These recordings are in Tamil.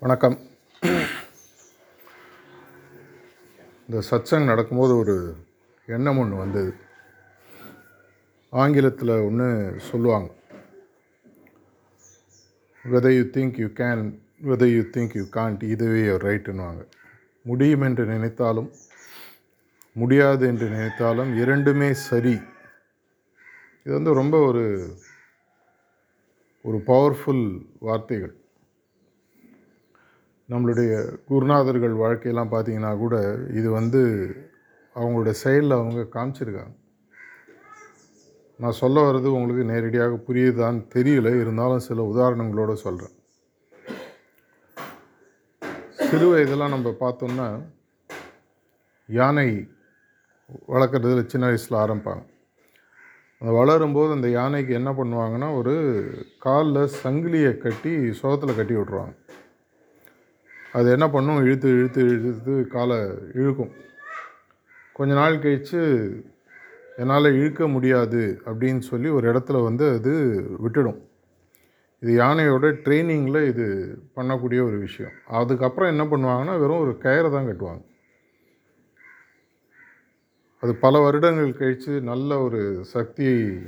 வணக்கம். இந்த சத்சங் நடக்கும்போது ஒரு எண்ணம் ஒன்று வந்தது. ஆங்கிலத்தில் ஒன்று சொல்லுவாங்க. Whether you think you can whether you think you can't இதுவே ரைட்டுன்னுவாங்க முடியும் என்று நினைத்தாலும் முடியாது என்று நினைத்தாலும் இரண்டுமே சரி. இது வந்து ரொம்ப ஒரு ஒரு பவர்ஃபுல் வார்த்தைகள். நம்மளுடைய குருநாதர்கள் வாழ்க்கையெல்லாம் பார்த்தீங்கன்னா கூட இது வந்து அவங்களோட செயலில் அவங்க காமிச்சிருக்காங்க. நான் சொல்ல வர்றது உங்களுக்கு நேரடியாக புரியுதான்னு தெரியல இருந்தாலும் சில உதாரணங்களோடு சொல்கிறேன் சிறு வயதெல்லாம் நம்ம பார்த்தோம்னா யானை வளர்க்குறதுல சின்ன வயசில் ஆரம்பிப்பாங்க. அந்த வளரும்போது அந்த யானைக்கு என்ன பண்ணுவாங்கன்னா ஒரு காலில் சங்கிலியை கட்டி சுகத்தில் கட்டி விட்ருவாங்க அது என்ன பண்ணும்? இழுத்து இழுத்து இழுத்து காலை இழுக்கும். கொஞ்ச நாள் கழித்து என்னால் இழுக்க முடியாது அப்படின்னு சொல்லி ஒரு இடத்துல வந்து அது விட்டுடும். இது யானையோட ட்ரைனிங்கில் இது பண்ணக்கூடிய ஒரு விஷயம். அதுக்கப்புறம் என்ன பண்ணுவாங்கன்னா வெறும் ஒரு கயிறை தான் கட்டுவாங்க. அது பல வருடங்கள் கழித்து நல்ல ஒரு சக்தி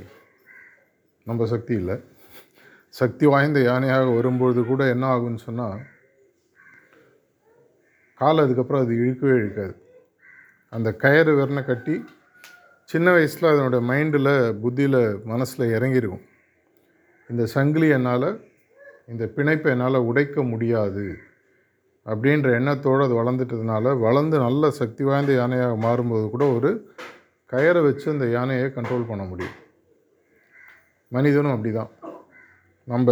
நம்ம சக்தி இல்லை. சக்தி வாய்ந்த யானையாக வரும்பொழுது கூட என்ன ஆகும்னு சொன்னால் காலை அதுக்கப்புறம் அது இழுக்கவே இழுக்காது. அந்த கயிறு வெறனை கட்டி சின்ன வயசில் அதனோட மைண்டில் புத்தியில் மனசில் இறங்கியிருக்கும் இந்த சங்கிலி என்னால் இந்த பிணைப்பை என்னால் உடைக்க முடியாது அப்படின்ற எண்ணத்தோடு அது வளர்ந்துட்டதுனால வளர்ந்து நல்ல சக்தி வாய்ந்த யானையாக மாறும்போது கூட ஒரு கயரை வச்சு அந்த யானையை கண்ட்ரோல் பண்ண முடியும். மனிதனும் அப்படி தான் நம்ம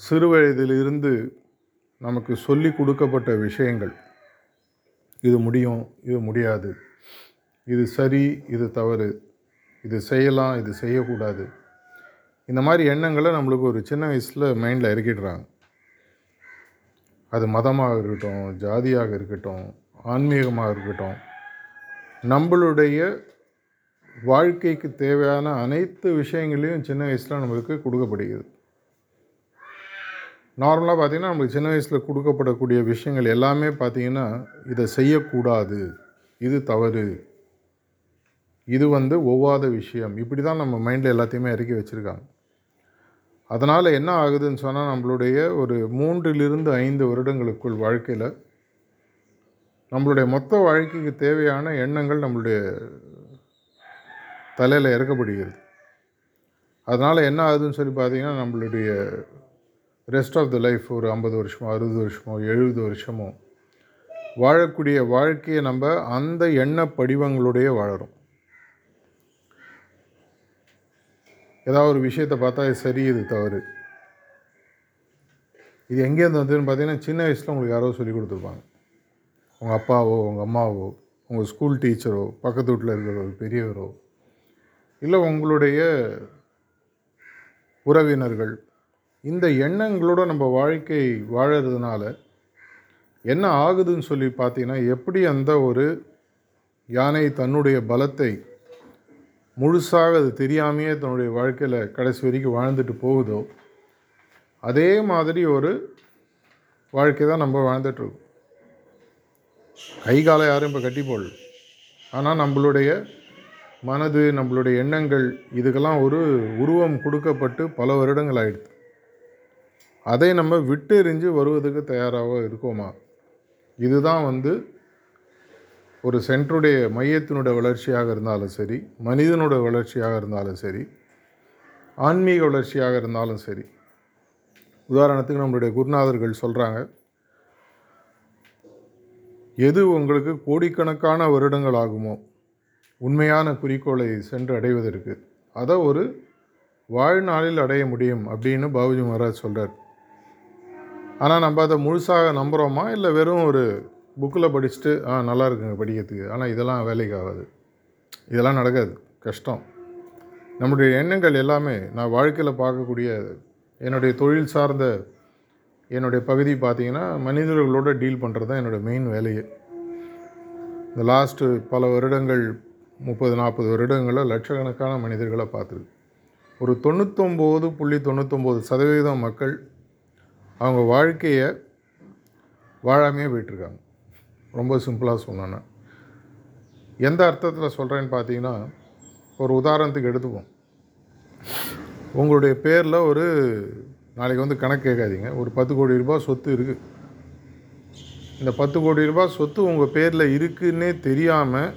சிறு வயதிலிருந்து நமக்கு சொல்லி கொடுக்கப்பட்ட விஷயங்கள். இது முடியும் இது முடியாது. இது சரி இது தவறு. இது செய்யலாம் இது செய்யக்கூடாது. இந்த மாதிரி எண்ணங்களை நம்மளுக்கு ஒரு சின்ன வயசில் மைண்டில் இறக்கிடுறாங்க. அது மதமாக இருக்கட்டும் ஜாதியாக இருக்கட்டும் ஆன்மீகமாக இருக்கட்டும் நம்மளுடைய வாழ்க்கைக்கு தேவையான அனைத்து விஷயங்களையும் சின்ன வயசில் நம்மளுக்கு கொடுக்கப்படுகிறது. நார்மலாக பார்த்திங்கன்னா நம்மளுக்கு சின்ன வயசில் கொடுக்கப்படக்கூடிய விஷயங்கள் எல்லாமே பார்த்திங்கன்னா இதை செய்யக்கூடாது. இது தவறு. இது வந்து ஒவ்வாத விஷயம். இப்படி தான் நம்ம மைண்டில் எல்லாத்தையுமே இறக்கி வச்சுருக்காங்க. அதனால் என்ன ஆகுதுன்னு சொன்னால் நம்மளுடைய ஒரு மூன்றிலிருந்து ஐந்து வருடங்களுக்குள் வாழ்க்கையில் நம்மளுடைய மொத்த வாழ்க்கைக்கு தேவையான எண்ணங்கள் நம்மளுடைய தலையில் இறக்கப்படுகிறது. அதனால் என்ன ஆகுதுன்னு சொல்லி பார்த்தீங்கன்னா நம்மளுடைய ரெஸ்ட் ஆஃப் த லைஃப் ஒரு ஐம்பது வருஷமோ அறுபது வருஷமோ எழுபது வருஷமோ வாழக்கூடிய வாழ்க்கையை நம்ம அந்த எண்ண படிவங்களுடைய வாழறோம். ஏதாவது ஒரு விஷயத்தை பார்த்தா இது சரி இது தவறு. இது எங்கேருந்து வந்ததுன்னு பார்த்தீங்கன்னா சின்ன வயசில் உங்களுக்கு யாரோ சொல்லி கொடுத்துருப்பாங்க. உங்கள் அப்பாவோ உங்கள் அம்மாவோ உங்கள் ஸ்கூல் டீச்சரோ பக்கத்து வீட்டில் இருக்கிற ஒரு பெரியவரோ இல்லை உங்களுடைய உறவினர்கள் இந்த எண்ணங்களோட நம்ம வாழ்க்கை வாழறதுனால என்ன ஆகுதுன்னு சொல்லி பார்த்தீங்கன்னா எப்படி அந்த ஒரு யானை தன்னுடைய பலத்தை முழுசாக அது தெரியாமையே தன்னுடைய வாழ்க்கையில் கடைசி வரைக்கும் வாழ்ந்துட்டு போகுதோ அதே மாதிரி ஒரு வாழ்க்கை தான் நம்ம வாழ்ந்துட்டுருக்கோம். கை காலை யாரும் இப்போ கட்டி போடல. ஆனால் நம்மளுடைய மனது நம்மளுடைய எண்ணங்கள் இதுக்கெல்லாம் ஒரு உருவம் கொடுக்கப்பட்டு பல வருடங்கள் ஆயிடுது. அதை நம்ம விட்டு எறிஞ்சு வருவதுக்கு தயாராக இருக்கோமா? இதுதான் வந்து ஒரு சென்டருடைய மையத்தினுடைய வளர்ச்சியாக இருந்தாலும் சரி மனிதனுடைய வளர்ச்சியாக இருந்தாலும் சரி ஆன்மீக வளர்ச்சியாக இருந்தாலும் சரி. உதாரணத்துக்கு நம்மளுடைய குருநாதர்கள் சொல்கிறாங்க எது உங்களுக்கு கோடிக்கணக்கான வருடங்கள் ஆகுமோ உண்மையான குறிக்கோளை சென்று அடைவதற்கு அதை ஒரு வாழ்நாளில் அடைய முடியும் அப்படின்னு பாபுஜி மகாராஜ் சொல்கிறார் ஆனால் நம்ம அதை முழுசாக நம்புகிறோமா இல்லை வெறும் ஒரு புக்கில் படிச்சுட்டு ஆ நல்லா இருக்குங்க படிக்கிறதுக்கு. ஆனால் இதெல்லாம் வேலைக்கு ஆகாது. இதெல்லாம் நடக்காது. கஷ்டம். நம்முடைய எண்ணங்கள் எல்லாமே நான் வாழ்க்கையில் பார்க்கக்கூடிய என்னுடைய தொழில் சார்ந்த என்னுடைய பகுதி பார்த்திங்கன்னா மனிதர்களோட டீல் பண்ணுறது தான் என்னோடய மெயின் வேலையே. இந்த லாஸ்ட்டு பல வருடங்கள் முப்பது நாற்பது வருடங்களில் லட்சக்கணக்கான மனிதர்களை பார்த்துருக்கு ஒரு தொண்ணூத்தொம்பது புள்ளி தொண்ணூத்தொம்பது சதவீதம் மக்கள் அவங்க வாழ்க்கையை வாழாமையே போயிட்டுருக்காங்க. ரொம்ப சிம்பிளாக சொன்னோன்னா எந்த அர்த்தத்தில் சொல்கிறேன்னு பார்த்தீங்கன்னா ஒரு உதாரணத்துக்கு எடுத்துப்போம் உங்களுடைய பேரில் ஒரு நாளைக்கு வந்து கணக்கு கேட்காதீங்க. ஒரு பத்து கோடி ரூபாய் சொத்து இருக்குது இந்த பத்து கோடி ரூபாய் சொத்து உங்கள் பேரில் இருக்குன்னே தெரியாமல்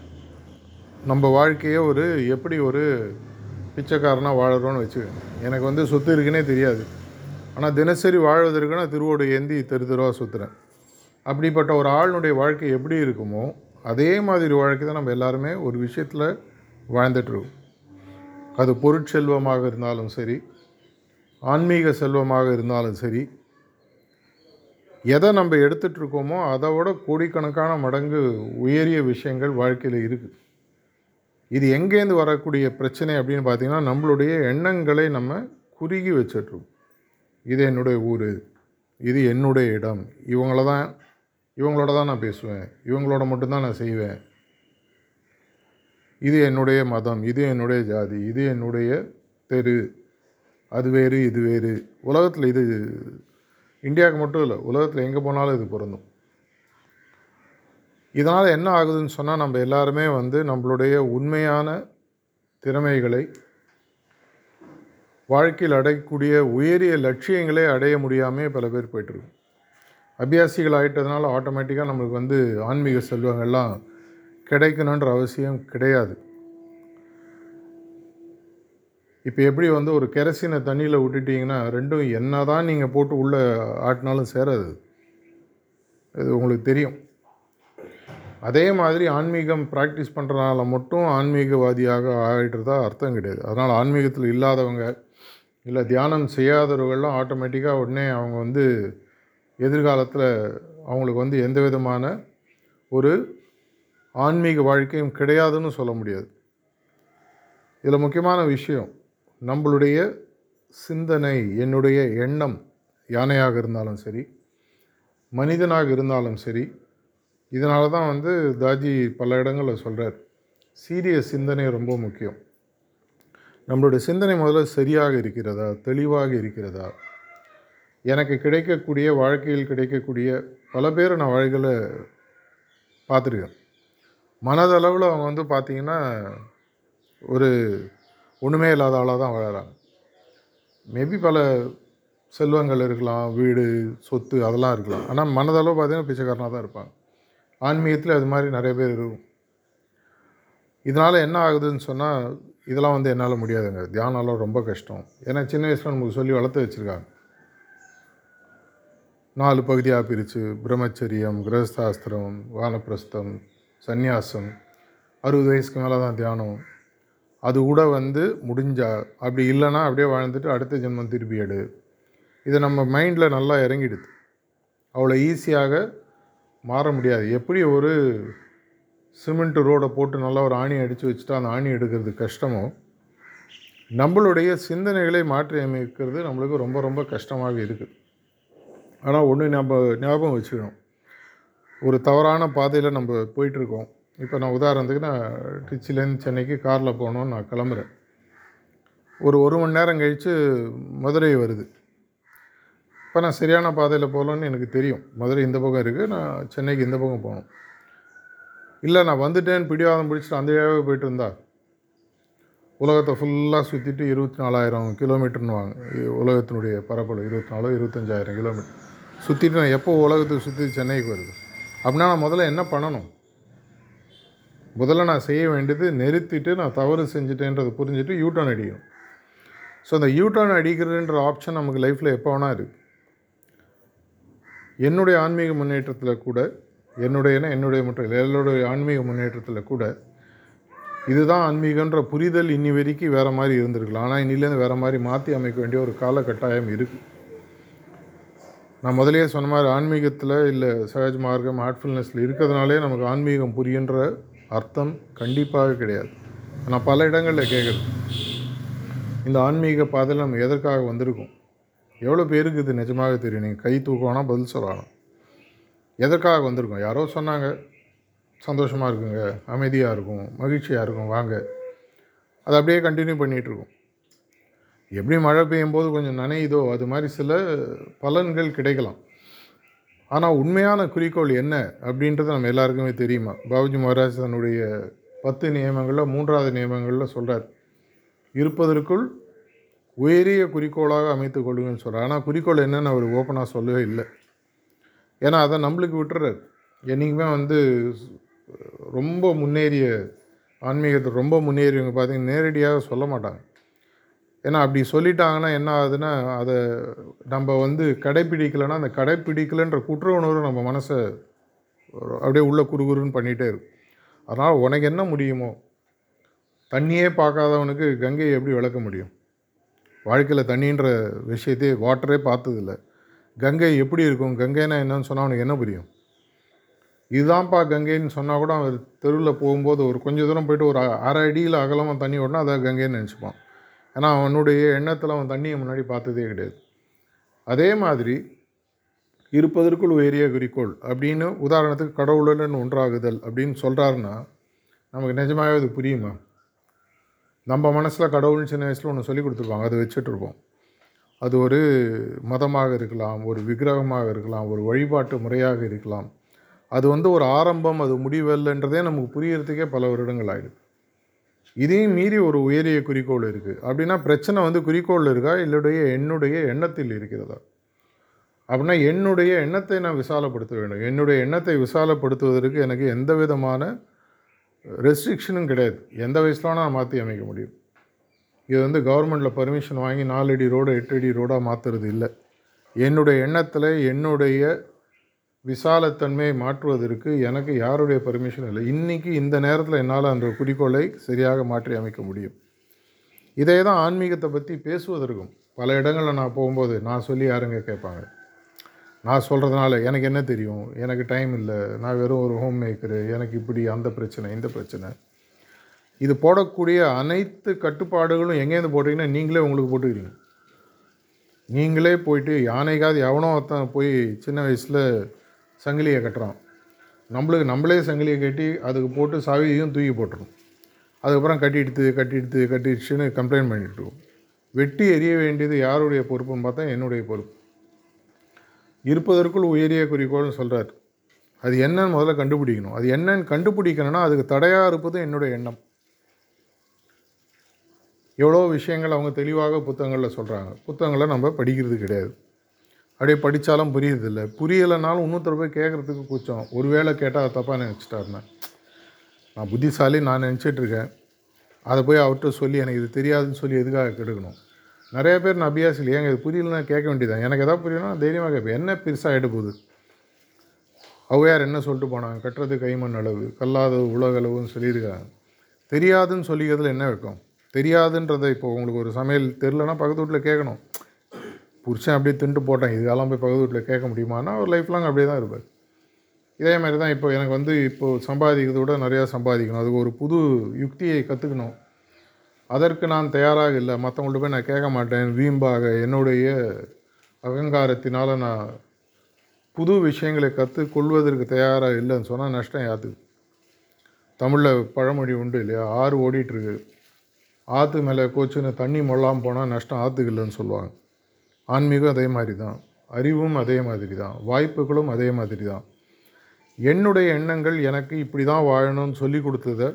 நம்ம வாழ்க்கையை ஒரு எப்படி ஒரு பிச்சைக்காரனாக வாழறோன்னு வச்சுக்கோங்க. எனக்கு வந்து சொத்து இருக்குன்னே தெரியாது. ஆனால் தினசரி வாழ்வதற்கு நான் திருவோடு ஏந்தி தெரு தெருவாக சுற்றுறேன் அப்படிப்பட்ட ஒரு ஆளுடைய வாழ்க்கை எப்படி இருக்குமோ அதே மாதிரி வாழ்க்கை தான் நம்ம எல்லாருமே ஒரு விஷயத்தில் வாழ்ந்துட்டுருக்கோம் அது பொருட்செல்வமாக இருந்தாலும் சரி ஆன்மீக செல்வமாக இருந்தாலும் சரி எதை நம்ம எடுத்துகிட்டு இருக்கோமோ அதை விட கோடிக்கணக்கான மடங்கு உயரிய விஷயங்கள் வாழ்க்கையில் இருக்குது இது எங்கேருந்து வரக்கூடிய பிரச்சனை அப்படின்னு பார்த்தீங்கன்னா நம்மளுடைய எண்ணங்களை நம்ம குறுகி வச்சிட்ருக்கோம் இது என்னுடைய ஊர் இது என்னுடைய இடம். இவங்கள தான் இவங்களோட தான் நான் பேசுவேன். இவங்களோட மட்டும்தான் நான் செய்வேன். இது என்னுடைய மதம் இது என்னுடைய ஜாதி இது என்னுடைய தெரு. அது வேறு இது வேறு. உலகத்தில் இது இந்தியாவுக்கு மட்டும் இல்லை உலகத்தில் எங்கே போனாலும் இது பொருந்தும். இதனால் என்ன ஆகுதுன்னு சொன்னால் நம்ம எல்லாருமே வந்து நம்மளுடைய உண்மையான திறமைகளை வாழ்க்கையில் அடையக்கூடிய உயரிய லட்சியங்களே அடைய முடியாமல் பல பேர் போயிட்டுருக்கும். அபியாசிகள் ஆகிட்டதுனால ஆட்டோமேட்டிக்காக நம்மளுக்கு வந்து ஆன்மீக செல்வங்கள்லாம் கிடைக்கணுன்ற அவசியம் கிடையாது. இப்போ எப்படி வந்து ஒரு கெரசினை தண்ணியில் விட்டுட்டிங்கன்னா ரெண்டும் என்ன தான் நீங்கள் போட்டு உள்ளே ஆட்டினாலும் சேராது. இது உங்களுக்கு தெரியும். அதே மாதிரி ஆன்மீகம் ப்ராக்டிஸ் பண்ணுறதுனால மட்டும் ஆன்மீகவாதியாக ஆகிட்டுறதா அர்த்தம் கிடையாது. அதனால் ஆன்மீகத்தில் இல்லாதவங்க இல்லை தியானம் செய்யாதவர்கள்லாம் ஆட்டோமேட்டிக்காக உடனே அவங்க வந்து எதிர்காலத்தில் அவங்களுக்கு வந்து எந்த விதமான ஒரு ஆன்மீக வாழ்க்கையும் கிடையாதுன்னு சொல்ல முடியாது. இதில் முக்கியமான விஷயம் நம்மளுடைய சிந்தனை என்னுடைய எண்ணம் யானையாக இருந்தாலும் சரி மனிதனாக இருந்தாலும் சரி இதனால தான் வந்து தாஜி பல இடங்களில் சொல்கிறார் சீரிய சிந்தனை ரொம்ப முக்கியம். நம்மளுடைய சிந்தனை முதல்ல சரியாக இருக்கிறதா? தெளிவாக இருக்கிறதா? எனக்கு கிடைக்கக்கூடிய வாழ்க்கையில் கிடைக்கக்கூடிய பல பேர் நான் வாழ்க்கையில் பார்த்துருக்கேன். மனதளவில் அவங்க வந்து பார்த்திங்கன்னா ஒரு ஒன்றுமே இல்லாத ஆளாக தான் வாழறாங்க. மேபி பல செல்வங்கள் இருக்கலாம் வீடு சொத்து அதெல்லாம் இருக்கலாம். ஆனால் மனதளவு பார்த்திங்கன்னா பிச்சைக்காரனாக தான் இருப்பாங்க. ஆன்மீகத்தில் அது மாதிரி நிறைய பேர் இருக்கும். இதனால் என்ன ஆகுதுன்னு சொன்னால் இதெல்லாம் வந்து என்னால் முடியாதுங்க. தியானம்லாம் ரொம்ப கஷ்டம். ஏன்னா சின்ன வயசில் நமக்கு சொல்லி வளர்த்து வச்சுருக்காங்க. நாலு பகுதியாக பிரித்து பிரம்மச்சரியம் கிரகஸ்தாஸ்திரம் வானப்பிரஸ்தம் சந்நியாசம் அறுபது வயசுக்கு மேலே தான் தியானம். அது கூட வந்து முடிஞ்சா அப்படி இல்லைன்னா அப்படியே வாழ்ந்துட்டு அடுத்த ஜென்மம் திருப்பி எடு. இது நம்ம மைண்டில் நல்லா இறங்கிடுது. அவ்வளோ ஈஸியாக மாற முடியாது. எப்படி ஒரு சிமெண்ட் ரோடை போட்டு நல்லா ஒரு ஆணி அடித்து வச்சுட்டா அந்த ஆணி எடுக்கிறது கஷ்டமோ? நம்மளுடைய சிந்தனைகளை மாற்றி அமைக்கிறது நம்மளுக்கு ரொம்ப ரொம்ப கஷ்டமாக இருக்குது. ஆனால் ஒன்று நம்ம ஞாபகம் வச்சுக்கணும். ஒரு தவறான பாதையில் நம்ம போயிட்டுருக்கோம். இப்போ நான் உதாரணத்துக்கு நான் திருச்சிலேருந்து சென்னைக்கு காரில் போகணுன்னு நான் கிளம்புறேன். ஒரு ஒரு மணி நேரம் கழித்து மதுரை வருது. இப்போ நான் சரியான பாதையில் போகலான்னு எனக்கு தெரியும். மதுரை இந்த பக்கம் இருக்குது நான் சென்னைக்கு இந்த பக்கம் போகணும். இல்லை நான் வந்துட்டேன்னு பிடிவாதம் பிடிச்சிட்டு அந்த வழியாகவே போயிட்டு இருந்தா? உலகத்தை ஃபுல்லாக சுற்றிட்டு இருபத்தி நாலாயிரம் கிலோமீட்டர்னு வாங்க. உலகத்தினுடைய பரப்பளவு இருபத்தி நாலு இருபத்தஞ்சாயிரம் கிலோமீட்டர் சுற்றிட்டு நான் எப்போ உலகத்தை சுற்றி சென்னைக்கு வருது? அப்படின்னா நான் முதல்ல என்ன பண்ணணும்? முதல்ல நான் செய்ய வேண்டியது நிறுத்திட்டு நான் தவறு செஞ்சுட்டேன்றதை புரிஞ்சுட்டு யூட்டர்ன் அடிக்கணும். ஸோ அந்த யூட்டர்ன் அடிக்கிறதுன்ற ஆப்ஷன் நமக்கு லைஃப்பில் எப்போ வேணால் இருக்குது என்னுடைய ஆன்மீக முன்னேற்றத்தில் கூட என்னுடையன என்னுடைய மற்றும் எல்லோருடைய ஆன்மீக முன்னேற்றத்தில் கூட இதுதான் ஆன்மீகன்ற புரிதல் இன்னி வரைக்கும் வேறு மாதிரி இருந்திருக்கலாம் ஆனால் இன்னிலேருந்து வேறு மாதிரி மாற்றி அமைக்க வேண்டிய ஒரு கால கட்டாயம் இருக்குது நான் முதலே சொன்ன மாதிரி ஆன்மீகத்தில் இல்லை சகஜ் மார்க்கம் ஹார்ட்ஃபுல்னஸில் இருக்கிறதுனாலே நமக்கு ஆன்மீகம் புரியுன்ற அர்த்தம் கண்டிப்பாக கிடையாது. நான் பல இடங்களில் கேட்குறேன் இந்த ஆன்மீக பாதையில் நம்ம எதற்காக வந்திருக்கோம்? எவ்வளோ பேருக்கு இது நிஜமாக தெரியும்? நீங்கள் கை தூக்கணும் பதில் சொல்லலாம்? எதற்காக வந்திருக்கோம்? யாரோ சொன்னாங்க. சந்தோஷமாக இருக்குங்க. அமைதியாக இருக்கும். மகிழ்ச்சியாக இருக்கும். வாங்க. அதை அப்படியே கண்டினியூ பண்ணிகிட்ருக்கோம் எப்படி மழை பெய்யும் போது கொஞ்சம் நனையுதோ அது மாதிரி சில பலன்கள் கிடைக்கலாம். ஆனால் உண்மையான குறிக்கோள் என்ன அப்படின்றது நம்ம எல்லாருக்குமே தெரியுமா? பாபுஜி மகாராஜ் தன்னுடைய பத்து நியமங்களில் மூன்றாவது நியமங்களில் சொல்கிறார் இருப்பதற்குள் உயரிய குறிக்கோளாக அமைத்து கொள்ளுங்கன்னு சொல்கிறார் ஆனால் குறிக்கோள் என்னன்னு அவர் ஓப்பனாக சொல்லவே இல்லை. ஏன்னா அதை நம்மளுக்கு விட்டுறாரு. என்றைக்குமே வந்து ரொம்ப முன்னேறிய ஆன்மீகத்தில் ரொம்ப முன்னேறியவங்க பார்த்தீங்கன்னா நேரடியாக சொல்ல மாட்டாங்க. ஏன்னா அப்படி சொல்லிட்டாங்கன்னா என்ன ஆகுதுன்னா அதை நம்ம வந்து கடைப்பிடிக்கலைன்னா அந்த கடைப்பிடிக்கலைன்ற குற்ற உணர்வு நம்ம மனசை அப்படியே உள்ள குறுகுறுன்னு பண்ணிகிட்டே இருக்கும். அதனால் உனக்கு என்ன முடியுமோ தண்ணியே பார்க்காதவனுக்கு கங்கையை எப்படி விளக்க முடியும்? வாழ்க்கையில் தண்ணின்ற விஷயத்தையே வாட்டரே பார்த்ததில்ல. கங்கை எப்படி இருக்கும்? கங்கைனா என்னன்னு சொன்னால் அவனுக்கு என்ன புரியும்? இதுதான்ப்பா கங்கைன்னு சொன்னால் கூட அவன் தெருவில் போகும்போது ஒரு கொஞ்சம் தூரம் போயிட்டு ஒரு அரை அடியில் அகலமாக தண்ணி ஓடனா அதை கங்கைன்னு நினச்சிப்பான். ஏன்னா அவனுடைய எண்ணத்தில் அவன் தண்ணியை முன்னாடி பார்த்ததே கிடையாது. அதே மாதிரி இருப்பதற்குள் உயரிய குறிக்கோள் அப்படின்னு உதாரணத்துக்கு கடவுளுடன் ஒன்றாகுதல் அப்படின்னு சொல்கிறாருன்னா நமக்கு நிஜமாகவே அது புரியுமா? நம்ம மனசில் கடவுள்னு சின்ன வயசில் ஒன்று சொல்லி கொடுத்துருப்பாங்க. அதை வச்சுட்டு இருப்போம். அது ஒரு மதமாக இருக்கலாம் ஒரு விக்கிரகமாக இருக்கலாம் ஒரு வழிபாட்டு முறையாக இருக்கலாம். அது வந்து ஒரு ஆரம்பம் அது முடிவல்லன்றதே நமக்கு புரியறதுக்கே பல வருடங்கள் ஆகிடுது இதையும் மீறி ஒரு உயரிய குறிக்கோள் இருக்குது அப்படின்னா பிரச்சனை வந்து குறிக்கோள் இருக்கா? இல்லைடைய என்னுடைய எண்ணத்தில் இருக்கிறதா? அப்படின்னா என்னுடைய எண்ணத்தை நான் விசாலப்படுத்த வேண்டும். என்னுடைய எண்ணத்தை விசாலப்படுத்துவதற்கு எனக்கு எந்த விதமான ரெஸ்ட்ரிக்ஷனும் கிடையாது. எந்த வயசுலாம் நான் மாற்றி அமைக்க முடியும். இது வந்து கவர்மெண்ட்டில் பர்மிஷன் வாங்கி நாலு அடி ரோடை எட்டு அடி ரோடாக மாற்றுறது இல்லை. என்னுடைய எண்ணத்தில் என்னுடைய விசாலத்தன்மையை மாற்றுவதற்கு எனக்கு யாருடைய பர்மிஷன் இல்லை. இன்றைக்கி இந்த நேரத்தில் என்னால் அந்த குறிக்கோளை சரியாக மாற்றி அமைக்க முடியும். இதே தான் ஆன்மீகத்தை பற்றி பேசுவதற்கும் பல இடங்களில் நான் போகும்போது நான் சொல்லி யாருங்க கேட்பாங்க? நான் சொல்கிறதுனால எனக்கு என்ன தெரியும்? எனக்கு டைம் இல்லை. நான் வெறும் ஒரு ஹோம் மேக்கரு எனக்கு இப்படி அந்த பிரச்சனை இந்த பிரச்சனை. இது போடக்கூடிய அனைத்து கட்டுப்பாடுகளும் எங்கேருந்து போட்டிங்கன்னா நீங்களே உங்களுக்கு போட்டுக்கிறீங்க. நீங்களே போயிட்டு யானைக்காவது எவனோ ஒருத்தன் போய் சின்ன வயசில் சங்கிலியை கட்டுறான். நம்மளுக்கு நம்மளே சங்கிலியை கட்டி அதுக்கு போட்டு சாவியையும் தூக்கி போட்டுரும் அதுக்கப்புறம் கட்டி எடுத்து கட்டி எடுத்து கட்டிடுச்சுன்னு கம்ப்ளைண்ட் பண்ணிட்டு வெட்டி எரிய வேண்டியது யாருடைய பொறுப்புன்னு பார்த்தா என்னுடைய பொறுப்பு. இருப்பதற்குள் உயரிய குறிக்கோள்னு சொல்கிறார் அது என்னன்னு முதல்ல கண்டுபிடிக்கணும். அது என்னன்னு கண்டுபிடிக்கணும்னா அதுக்கு தடையாக இருப்பது என்னுடைய எண்ணம். எவ்வளோ விஷயங்கள் அவங்க தெளிவாக புத்தகங்களில் சொல்கிறாங்க. புத்தகங்களை நம்ம படிக்கிறது கிடையாது. அப்படியே படித்தாலும் புரியுறதில்ல. புரியலைனாலும் இன்னொருத்தர் போய் கேட்குறதுக்கு கூச்சம். ஒருவேளை கேட்டால் தப்பாக நினச்சிட்டாருன்னா. நான் புத்திசாலி நான் நினச்சிட்டு இருக்கேன் அதை போய் அவர்கிட்ட சொல்லி எனக்கு இது தெரியாதுன்னு சொல்லி எதுக்காக கெடுக்கணும்? நிறைய பேர் நான் அபியாசில் ஏங்க இது புரியலன்னா கேட்க வேண்டியதான் எனக்கு எதாவது புரியணும்னா தைரியமாக கேட்பேன். என்ன பெருசாக ஆகிட போகுது? ஔவையார் என்ன சொல்லிட்டு போனாங்க? கட்டுறது கைமண் அளவு கல்லாதது உலகளவுன்னு சொல்லியிருக்காங்க. தெரியாதுன்னு சொல்லிக்கிறதுல என்ன வைக்கும் தெரியாதுன்றதை இப்போ உங்களுக்கு ஒரு சமையல் தெரிலனா பக்கத்து வீட்டில் கேட்கணும். புருஷன் அப்படியே திண்டு போட்டேன். இதெல்லாம் போய் பக்கத்து வீட்டில் கேட்க முடியுமானா ஒரு லைஃப் லாங் அப்படியே தான் இருப்பார். இதே மாதிரி தான் இப்போ எனக்கு வந்து இப்போது சம்பாதிக்கிறத விட நிறையா சம்பாதிக்கணும். அதுக்கு ஒரு புது யுக்தியை கற்றுக்கணும் அதற்கு நான் தயாராக இல்லை. மற்றவங்கள்ட்ட போய் நான் கேட்க மாட்டேன். வீம்பாக என்னுடைய அகங்காரத்தினால் நான் புது விஷயங்களை கற்றுக்கொள்வதற்கு தயாராக இல்லைன்னு சொன்னால் நஷ்டம் யாத்துக்கு? தமிழில் பழமொழி உண்டு இல்லையா? ஆறு ஓடிட்டுருக்கு ஆற்று மேலே கோச்சுன்னு தண்ணி மொழாமல் போனால் நஷ்டம் ஆற்றுக்கு இல்லைன்னு சொல்லுவாங்க. ஆன்மீகம் அதே மாதிரி தான். அறிவும் அதே மாதிரி தான். வாய்ப்புகளும் அதே மாதிரி தான். என்னுடைய எண்ணங்கள் எனக்கு இப்படி தான் வாழணும்னு சொல்லி கொடுத்ததை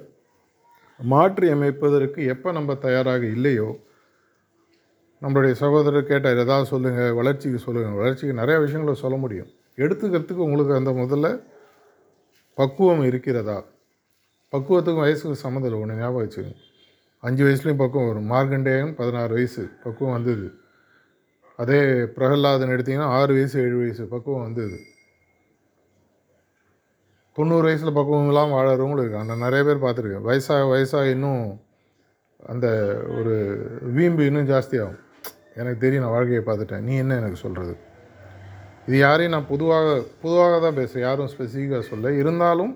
மாற்றி அமைப்பதற்கு எப்போ நம்ம தயாராக இல்லையோ நம்மளுடைய சகோதரர் கேட்டார் எதாவது சொல்லுங்கள் வளர்ச்சிக்கு சொல்லுங்கள் வளர்ச்சிக்கு நிறைய விஷயங்களை சொல்ல முடியும். எடுத்துக்கிறதுக்கு உங்களுக்கு அந்த முதல்ல பக்குவம் இருக்கிறதா? பக்குவத்துக்கும் வயசுக்கு சம்மந்தம் ஒன்று ஞாபகம் வச்சுக்கோங்க. அஞ்சு வயசுலேயும் பக்குவம் வரும். மார்க்கண்டேயம் பதினாறு வயசு பக்குவம் வந்தது. அதே பிரகலாதன் எடுத்திங்கன்னா ஆறு வயசு ஏழு வயசு பக்குவம் வந்தது. தொண்ணூறு வயசில் பக்குவம் இல்லாமல் வாழறவங்களும் இருக்காங்க. நான் நிறைய பேர் பார்த்துருக்கேன். வயசாக வயசாக இன்னும் அந்த ஒரு வீம்பு இன்னும் ஜாஸ்தியாகும். எனக்கு தெரியும் நான் வாழ்க்கையை பார்த்துட்டேன். நீ என்ன எனக்கு சொல்கிறது இது யாரையும் நான் பொதுவாக பொதுவாக தான் பேசுகிறேன் யாரும் ஸ்பெசிஃபிக்காக சொல்ல. இருந்தாலும்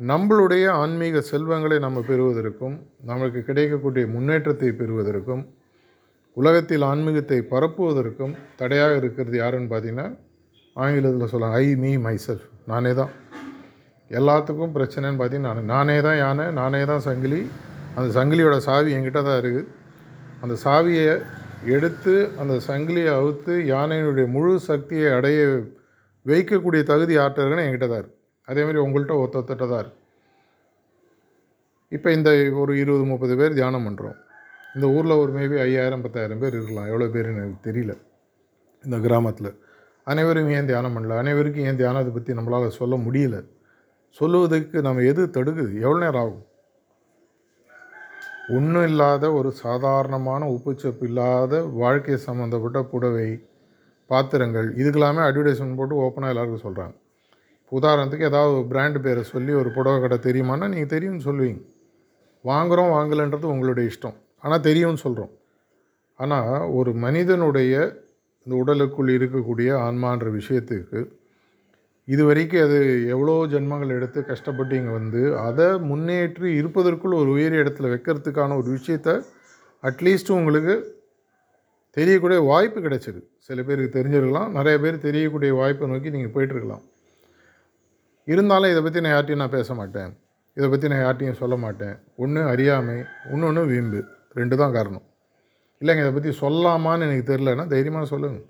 நம்மளுடைய ஆன்மீக செல்வங்களை நம்ம பெறுவதற்கும் நமக்கு கிடைக்கக்கூடிய முன்னேற்றத்தை பெறுவதற்கும் உலகத்தில் ஆன்மீகத்தை பரப்புவதற்கும் தடையாக இருக்கிறது யாருன்னு பார்த்தீங்கன்னா ஆங்கிலத்தில் சொல்லலாம் ஐ மீ மை செல்ஃப் நானே தான். எல்லாத்துக்கும் பிரச்சனைன்னு பார்த்தீங்கன்னா நானே தான் யானை நானே தான் சங்கிலி. அந்த சங்கிலியோட சாவி என்கிட்ட தான் இருக்குது அந்த சாவியை எடுத்து அந்த சங்கிலியை அவுத்து யானையினுடைய முழு சக்தியை அடைய வைக்கக்கூடிய தகுதி ஆற்றல்கள் என்கிட்ட தான் இருக்குது அதேமாதிரி உங்கள்கிட்ட ஒருத்த ஒருத்தட்ட தான் இருக்குது இப்போ இந்த ஒரு இருபது முப்பது பேர் தியானம் பண்ணுறோம் இந்த ஊரில் ஒரு மேபி ஐயாயிரம் பத்தாயிரம் பேர் இருக்கலாம். எவ்வளோ பேருன்னு எனக்கு தெரியல. இந்த கிராமத்தில். அனைவரும் ஏன் தியானம் பண்ணல? அனைவருக்கும் ஏன் தியானத்தை பற்றி நம்மளால் சொல்ல முடியல? சொல்லுவதற்கு நம்ம எது தடுக்குது? எவ்வளோ நேரம் ஆகும்? ஒன்றும் இல்லாத ஒரு சாதாரணமான உப்புச்சப்பு இல்லாத வாழ்க்கை சம்மந்தப்பட்ட புடவை பாத்திரங்கள் இதுக்கெல்லாமே அட்வர்டைஸ்மெண்ட் போட்டு ஓப்பனாக எல்லாருக்கும் சொல்கிறாங்க உதாரணத்துக்கு ஏதாவது ஒரு பிராண்டு பேரை சொல்லி ஒரு புடவை கடை தெரியுமானா நீங்கள் தெரியும்னு சொல்லுவீங்க. வாங்குகிறோம் வாங்கலைன்றது உங்களுடைய இஷ்டம். ஆனால் தெரியும்னு சொல்கிறோம் ஆனால் ஒரு மனிதனுடைய இந்த உடலுக்குள் இருக்கக்கூடிய ஆன்மான்ற விஷயத்துக்கு இது வரைக்கும் அது எவ்வளோ ஜென்மங்கள் எடுத்து கஷ்டப்பட்டு இங்கே வந்து அதை முன்னேற்றி இருப்பதற்குள் ஒரு உயரிய இடத்துல வைக்கிறதுக்கான ஒரு விஷயத்த அட்லீஸ்ட் உங்களுக்கு தெரியக்கூடிய வாய்ப்பு கிடைச்சிது. சில பேருக்கு தெரிஞ்சிருக்கலாம். நிறைய பேர் தெரியக்கூடிய வாய்ப்பை நோக்கி நீங்கள் போயிட்டுருக்கலாம் இருந்தாலும் இதை பற்றி நான் யார்ட்டையும் நான் பேச மாட்டேன். இதை பற்றி நான் யார்ட்டையும் சொல்ல மாட்டேன். ஒன்று அறியாமை இன்னொன்று வீம்பு. ரெண்டு தான் காரணம். இல்லைங்க இதை பற்றி சொல்லாமான்னு எனக்கு தெரிலன்னா தைரியமாக சொல்லுங்கள்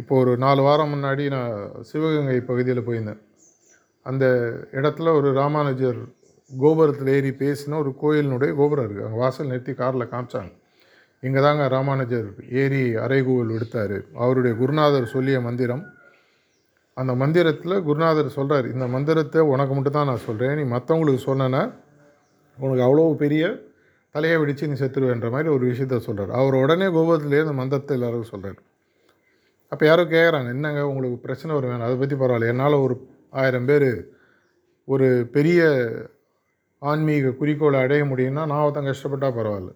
இப்போ ஒரு நாலு வாரம் முன்னாடி நான் சிவகங்கை பகுதியில் போயிருந்தேன். அந்த இடத்துல ஒரு ராமானுஜர் கோபுரத்தில் ஏறி பேசின ஒரு கோயிலினுடைய கோபுரம் இருக்குது அங்கே வாசல் நிறுத்தி காரில் காமிச்சாங்க. இங்கே தாங்க ராமானுஜர் ஏறி அறைகூவல் எடுத்தார். அவருடைய குருநாதர் சொல்லிய மந்திரம் அந்த மந்திரத்தில் குருநாதர் சொல்கிறார் இந்த மந்திரத்தை உனக்கு மட்டும் தான் நான் சொல்கிறேன் நீ மற்றவங்களுக்கு சொன்னேன்னா உனக்கு அவ்வளோ பெரிய தலையை வெடித்து நீ செத்துருவேன்ற மாதிரி ஒரு விஷயத்த சொல்கிறார் அவர் உடனே கோபத்திலே இந்த மந்திரத்தை எல்லாருக்கும் சொல்கிறார் அப்போ யாரோ கேட்குறாங்க என்னங்க உங்களுக்கு பிரச்சனை வரும்? வேணும் அதை பற்றி பரவாயில்ல. என்னால் ஒரு ஆயிரம் பேர் ஒரு பெரிய ஆன்மீக குறிக்கோளை அடைய முடியும்னா நான் ஒருத்தன் கஷ்டப்பட்டால் பரவாயில்ல.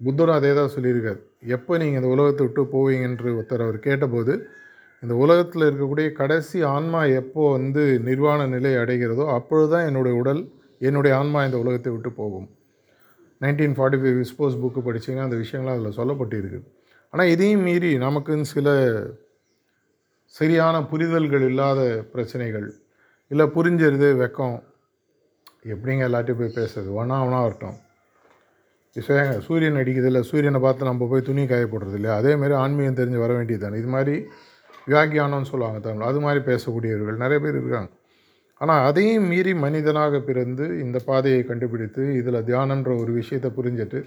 புத்தரும் அதே தான் சொல்லியிருக்காரு. எப்போ நீங்கள் இந்த உலகத்தை விட்டு போவீங்கன்று ஒருத்தர் அவர் கேட்டபோது இந்த உலகத்தில் இருக்கக்கூடிய கடைசி ஆன்மா எப்போ வந்து நிர்வாண நிலை அடைகிறதோ அப்பொழுது தான் என்னுடைய உடல் என்னுடைய ஆன்மா இந்த உலகத்தை விட்டு போகும். நைன்டீன் ஃபார்ட்டி ஃபைவ் விஸ்போஸ் புக்கு படிச்சிங்கன்னா அந்த விஷயங்கள்லாம் அதில் சொல்லப்பட்டிருக்குது ஆனால் இதையும் மீறி நமக்குன்னு சில சரியான புரிதல்கள் இல்லாத பிரச்சனைகள் இல்லை புரிஞ்சிருது வெக்கம் எப்படிங்க எல்லாத்தையும் போய் பேசுறது? ஒன்றா ஒன்றா வரட்டும். விஷயங்க சூரியன் அடிக்கிறது இல்லை சூரியனை பார்த்து நம்ம போய் துணி காய போடுறது இல்லையா? அதேமாதிரி ஆன்மீகம் தெரிஞ்சு வர வேண்டியது தானே இது மாதிரி வியாக்கியானம்னு சொல்லுவாங்க தமிழ். அது மாதிரி பேசக்கூடியவர்கள் நிறைய பேர் இருக்காங்க. ஆனால் அதையும் மீறி மனிதனாக பிறந்து இந்த பாதையை கண்டுபிடித்து இதில் தியானன்ற ஒரு விஷயத்தை புரிஞ்சுட்டு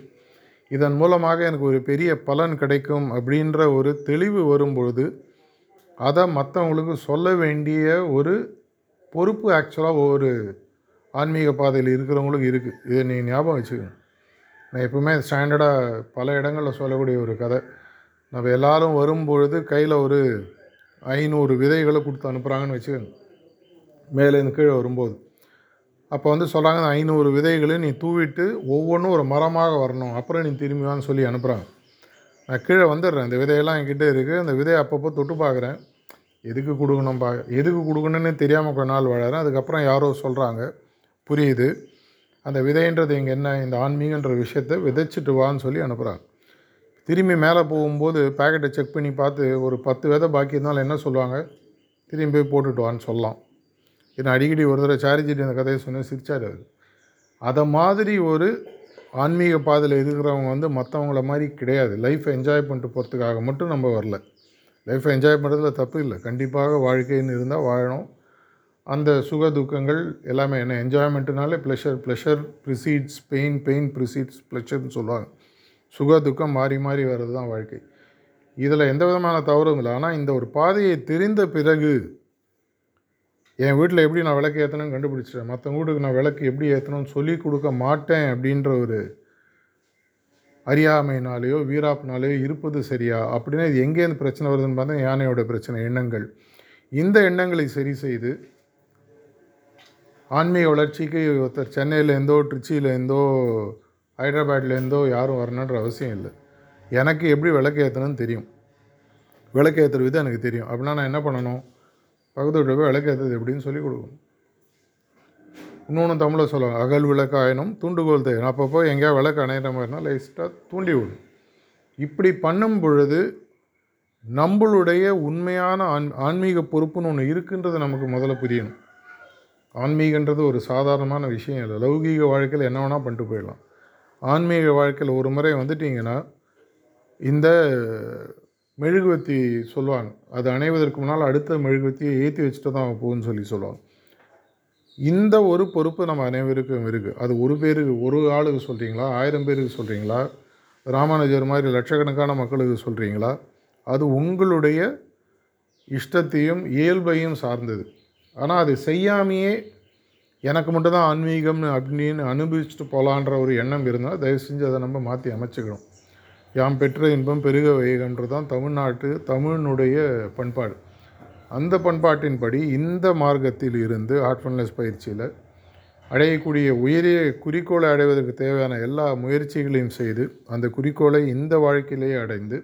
இதன் மூலமாக எனக்கு ஒரு பெரிய பலன் கிடைக்கும் அப்படின்ற ஒரு தெளிவு வரும்பொழுது அதை மற்றவங்களுக்கு சொல்ல வேண்டிய ஒரு பொறுப்பு ஆக்சுவலாக ஒவ்வொரு ஆன்மீக பாதையில் இருக்கிறவங்களுக்கு இருக்குது இதை நீ ஞாபகம் வச்சுக்கணும் நான் எப்பவுமே ஸ்டாண்டர்டாக பல இடங்களில் சொல்லக்கூடிய ஒரு கதை. நம்ம எல்லாரும் வரும்பொழுது கையில் ஒரு ஐநூறு விதைகளை கொடுத்து அனுப்புகிறாங்கன்னு வச்சுக்கோங்க. மேலேருந்து கீழே வரும்போது. அப்போ வந்து சொல்கிறாங்க அந்த ஐநூறு விதைகளை நீ தூவிட்டு ஒவ்வொன்றும் ஒரு மரமாக வரணும். அப்புறம் நீ திரும்பிவான்னு சொல்லி அனுப்புகிறாங்க நான் கீழே வந்துடுறேன். இந்த விதையெல்லாம் என்கிட்ட இருக்குது அந்த விதையை அப்பப்போ தொட்டு பார்க்குறேன். எதுக்கு கொடுக்கணும் பா எதுக்கு கொடுக்கணுன்னு தெரியாமல் கொஞ்ச நாள் வாழறேன். அதுக்கப்புறம் யாரோ சொல்கிறாங்க புரியுது. அந்த விதைன்றது இங்கே என்ன? இந்த ஆன்மீகன்ற விஷயத்தை விதைச்சிட்டு வான்னு சொல்லி அனுப்புகிறாங்க திரும்பி மேலே போகும்போது பேக்கெட்டை செக் பண்ணி பார்த்து ஒரு பத்து விதை பாக்கி இருந்தாலும் என்ன சொல்லுவாங்க? திரும்பி போய் போட்டுட்டு வான்னு சொல்லலாம். ஏன்னா அடிக்கடி ஒரு தடவை சாரிஜிட்டு அந்த கதையை சொன்னேன் சிரிச்சார் அது அதை மாதிரி ஒரு ஆன்மீக பாதையில் இருக்கிறவங்க வந்து மற்றவங்கள மாதிரி கிடையாது. லைஃப்பை என்ஜாய் பண்ணிட்டு போகிறதுக்காக மட்டும் நம்ம வரல. லைஃப்பை என்ஜாய் பண்ணுறதுல தப்பு இல்லை. கண்டிப்பாக வாழ்க்கைன்னு இருந்தால் வாழணும். அந்த சுக துக்கங்கள் எல்லாமே என்ன என்ஜாய்மெண்ட்டுனாலே pleasure pleasure precedes pain pain precedes ப்ளஷர்னு சொல்லுவாங்க. சுக துக்கம் மாறி மாறி வர்றது தான் வாழ்க்கை. இதில் எந்த விதமான தவறும் இல்லை. ஆனால் இந்த ஒரு பாதையை தெரிந்த பிறகு என் வீட்டில் எப்படி நான் விளக்கு ஏற்றணும்னு கண்டுபிடிச்சிட்டேன். மற்ற வீட்டுக்கு நான் விளக்கு எப்படி ஏற்றணும்னு சொல்லி கொடுக்க மாட்டேன் அப்படின்ற ஒரு அறியாமைனாலேயோ வீராப்னாலேயோ இருப்பது சரியா? அப்படின்னா இது எங்கேருந்து பிரச்சனை வருதுன்னு பார்த்தா யானையோட பிரச்சனை எண்ணங்கள். இந்த எண்ணங்களை சரி செய்து ஆன்மீக வளர்ச்சிக்கு ஒருத்தர் சென்னையில் சென்னையிலேருந்தோ ட்ரிச்சியிலேருந்தோ ஹைதராபாத்லேருந்தோ யாரும் வரணுன்ற அவசியம் இல்லை. எனக்கு எப்படி விளக்கு ஏற்றணும்னு தெரியும். விளக்கு ஏற்றுற விதம் எனக்கு தெரியும். அப்படின்னா நான் என்ன பண்ணணும்? பக்கத்து வீட்டில் போய் விளக்கு ஏற்றுறது எப்படின்னு சொல்லி கொடுக்கணும். இன்னொன்று தமிழில் சொல்லுவாங்க அகல் விளக்கு ஆயினும் தூண்டுகோல் தேவை அப்பப்போ எங்கேயா விளக்கு அணையிற மாதிரினா லைஸ்ட்டாக தூண்டி விடும் இப்படி பண்ணும் பொழுது நம்மளுடைய உண்மையான ஆன் ஆன்மீக பொறுப்புன்னு ஒன்று இருக்குன்றது நமக்கு முதல்ல புரியணும். ஆன்மீகன்றது ஒரு சாதாரணமான விஷயம் இல்லை. லௌகீக வாழ்க்கையில் என்ன வேணால் பண்ணிட்டு போயிடலாம். ஆன்மீக வாழ்க்கையில் ஒரு முறை வந்துட்டிங்கன்னா இந்த மெழுகுவத்தி சொல்லுவாங்க. அது அணைவதற்கு முன்னால் அடுத்த மெழுகுவத்தியை ஏற்றி வச்சுட்டு தான் போகும்னு சொல்லி சொல்லுவாங்க. இந்த ஒரு பொறுப்பு நம்ம அனைவருக்கும் இருக்குது அது ஒரு பேருக்கு ஒரு ஆளுக்கு சொல்கிறீங்களா ஆயிரம் பேருக்கு சொல்கிறீங்களா ராமானுஜர் மாதிரி லட்சக்கணக்கான மக்களுக்கு சொல்கிறீங்களா அது உங்களுடைய இஷ்டத்தையும் இயல்பையும் சார்ந்தது. ஆனால் அது செய்யாமையே எனக்கு மட்டும்தான் ஆன்மீகம்னு அப்படின்னு அனுபவிச்சுட்டு போகலான்ற ஒரு எண்ணம் இருந்தால் தயவு செஞ்சு அதை நம்ம மாற்றி அமைச்சுக்கணும். யாம் பெற்ற இன்பம் பெருக வைகன்றது தான் தமிழ்நாட்டு தமிழினுடைய பண்பாடு. அந்த பண்பாட்டின்படி இந்த மார்க்கத்தில் இருந்து ஹார்ட்ஃபுல்னஸ் பயிற்சியில் அடையக்கூடிய உயரிய குறிக்கோளை அடைவதற்கு தேவையான எல்லா முயற்சிகளையும் செய்து அந்த குறிக்கோளை இந்த வாழ்க்கையிலேயே அடைந்து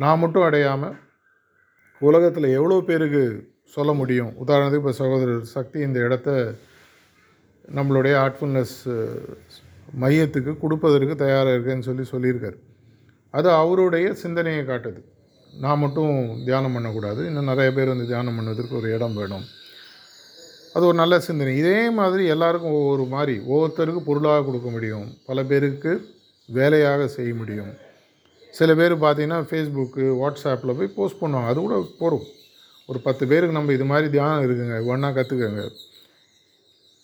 நான் மட்டும் அடையாமல் உலகத்தில் எவ்வளோ பேருக்கு சொல்ல முடியும். உதாரணத்துக்கு இப்போ சகோதரர் சக்தி இந்த இடத்த நம்மளுடைய ஆர்ட்ஃபுல்னஸ் மையத்துக்கு கொடுப்பதற்கு தயாராக இருக்கேன்னு சொல்லி சொல்லியிருக்காரு. அது அவருடைய சிந்தனையை காட்டுது. நான் மட்டும் தியானம் பண்ணக்கூடாது. இன்னும் நிறைய பேர் வந்து தியானம் பண்ணுவதற்கு ஒரு இடம் வேணும். அது ஒரு நல்ல சிந்தனை. இதே மாதிரி எல்லாருக்கும் ஒவ்வொரு மாதிரி ஒவ்வொருத்தருக்கு பொருளாக கொடுக்க முடியும். பல பேருக்கு வேலையாக செய்ய முடியும். சில பேர் பார்த்திங்கன்னா ஃபேஸ்புக்கு வாட்ஸ்அப்பில் போய் போஸ்ட் பண்ணுவாங்க. அது கூட போகிறோம் ஒரு பத்து பேருக்கு நம்ம இது மாதிரி தியானம் இருக்குங்க. ஒன்றா கற்றுக்கங்க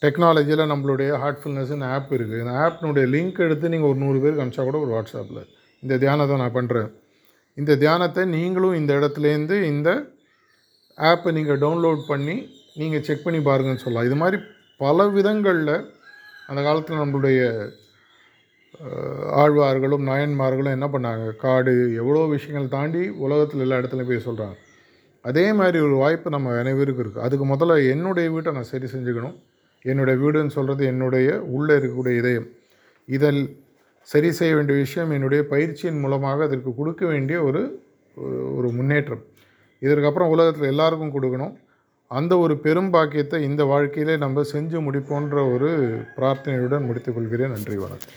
டெக்னாலஜியில் நம்மளுடைய ஹார்ட்ஃபுல்னஸ்னு ஆப் இருக்குது இந்த ஆப்னுடைய லிங்க் எடுத்து நீங்கள் ஒரு நூறு பேருக்கு அனுப்பிச்சா கூட ஒரு வாட்ஸ்அப்பில் இந்த தியானத்தை நான் பண்ணுறேன் இந்த தியானத்தை நீங்களும் இந்த இடத்துலேருந்து இந்த ஆப்பை நீங்கள் டவுன்லோட் பண்ணி நீங்கள் செக் பண்ணி பாருங்கன்னு சொல்லலாம். இது மாதிரி பல விதங்களில் அந்த காலத்தில் நம்மளுடைய ஆழ்வார்களும் நாயன்மார்களும் என்ன பண்ணாங்க? காடு எவ்வளோ விஷயங்கள் தாண்டி உலகத்தில் எல்லா இடத்துலையும் போய் சொல்கிறாங்க அதே மாதிரி ஒரு வாய்ப்பு நம்ம அனைவருக்கும் இருக்குது அதுக்கு முதல்ல என்னுடைய வீட்டை நான் சரி செஞ்சுக்கணும். என்னுடைய வீடுன்னு சொல்கிறது என்னுடைய உள்ளே இருக்கக்கூடிய இதயம். இதில் சரி செய்ய வேண்டிய விஷயம் என்னுடைய பயிற்சியின் மூலமாக அதற்கு கொடுக்க வேண்டிய ஒரு ஒரு- முன்னேற்றம். இதற்கப்புறம் உலகத்தில் எல்லாருக்கும் கொடுக்கணும். அந்த ஒரு பெரும் பாக்கியத்தை இந்த வாழ்க்கையிலே நம்ம செஞ்சு முடிப்போன்ற ஒரு பிரார்த்தனையுடன் முடித்துக்கொள்கிறேன் நன்றி வணக்கம்.